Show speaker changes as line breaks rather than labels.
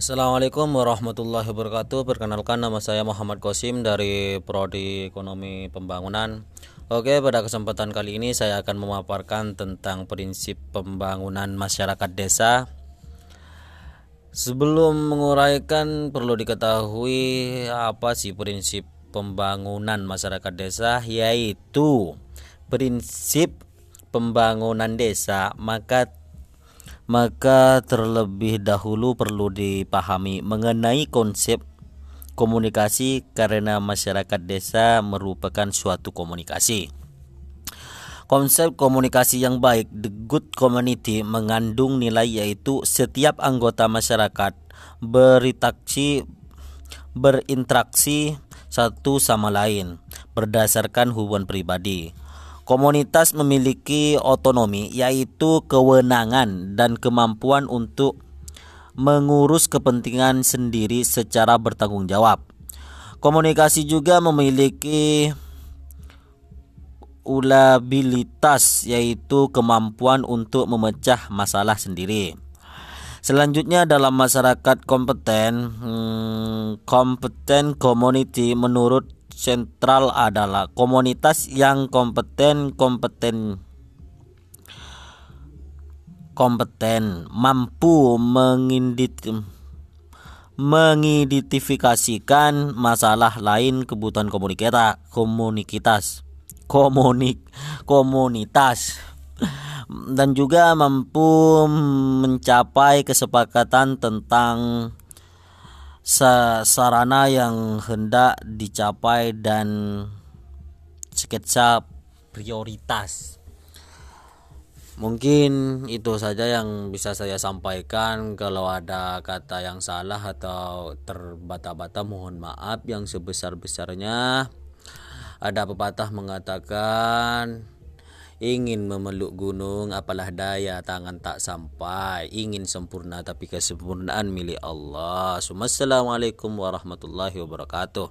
Assalamualaikum warahmatullahi wabarakatuh. Perkenalkan nama saya Muhammad Kosim dari Prodi Ekonomi Pembangunan. Oke, pada kesempatan kali ini saya akan memaparkan tentang prinsip pembangunan masyarakat desa. Sebelum menguraikan perlu diketahui apa sih prinsip pembangunan masyarakat desa yaitu prinsip pembangunan desa maka maka terlebih dahulu perlu dipahami mengenai konsep komunikasi karena masyarakat desa merupakan suatu komunikasi. Konsep komunikasi yang baik, the good community, mengandung nilai yaitu setiap anggota masyarakat berinteraksi berinteraksi satu sama lain berdasarkan hubungan pribadi. Komunitas memiliki otonomi, yaitu kewenangan dan kemampuan untuk mengurus kepentingan sendiri secara bertanggung jawab. Komunikasi juga memiliki ulabilitas, yaitu kemampuan untuk memecah masalah sendiri. Selanjutnya dalam masyarakat kompeten, hmm, kompeten community menurut sentral adalah komunitas yang kompeten kompeten kompeten mampu mengidentifikasikan masalah lain kebutuhan komunikata komunitas komunik komunitas dan juga mampu mencapai kesepakatan tentang sarana yang hendak dicapai dan sketsa prioritas. Mungkin itu saja yang bisa saya sampaikan. Kalau ada kata yang salah atau terbata-bata, mohon maaf yang sebesar-besarnya. Ada pepatah mengatakan, Ingin memeluk gunung apalah daya tangan tak sampai. Ingin sempurna tapi kesempurnaan milik Allah. Assalamualaikum warahmatullahi wabarakatuh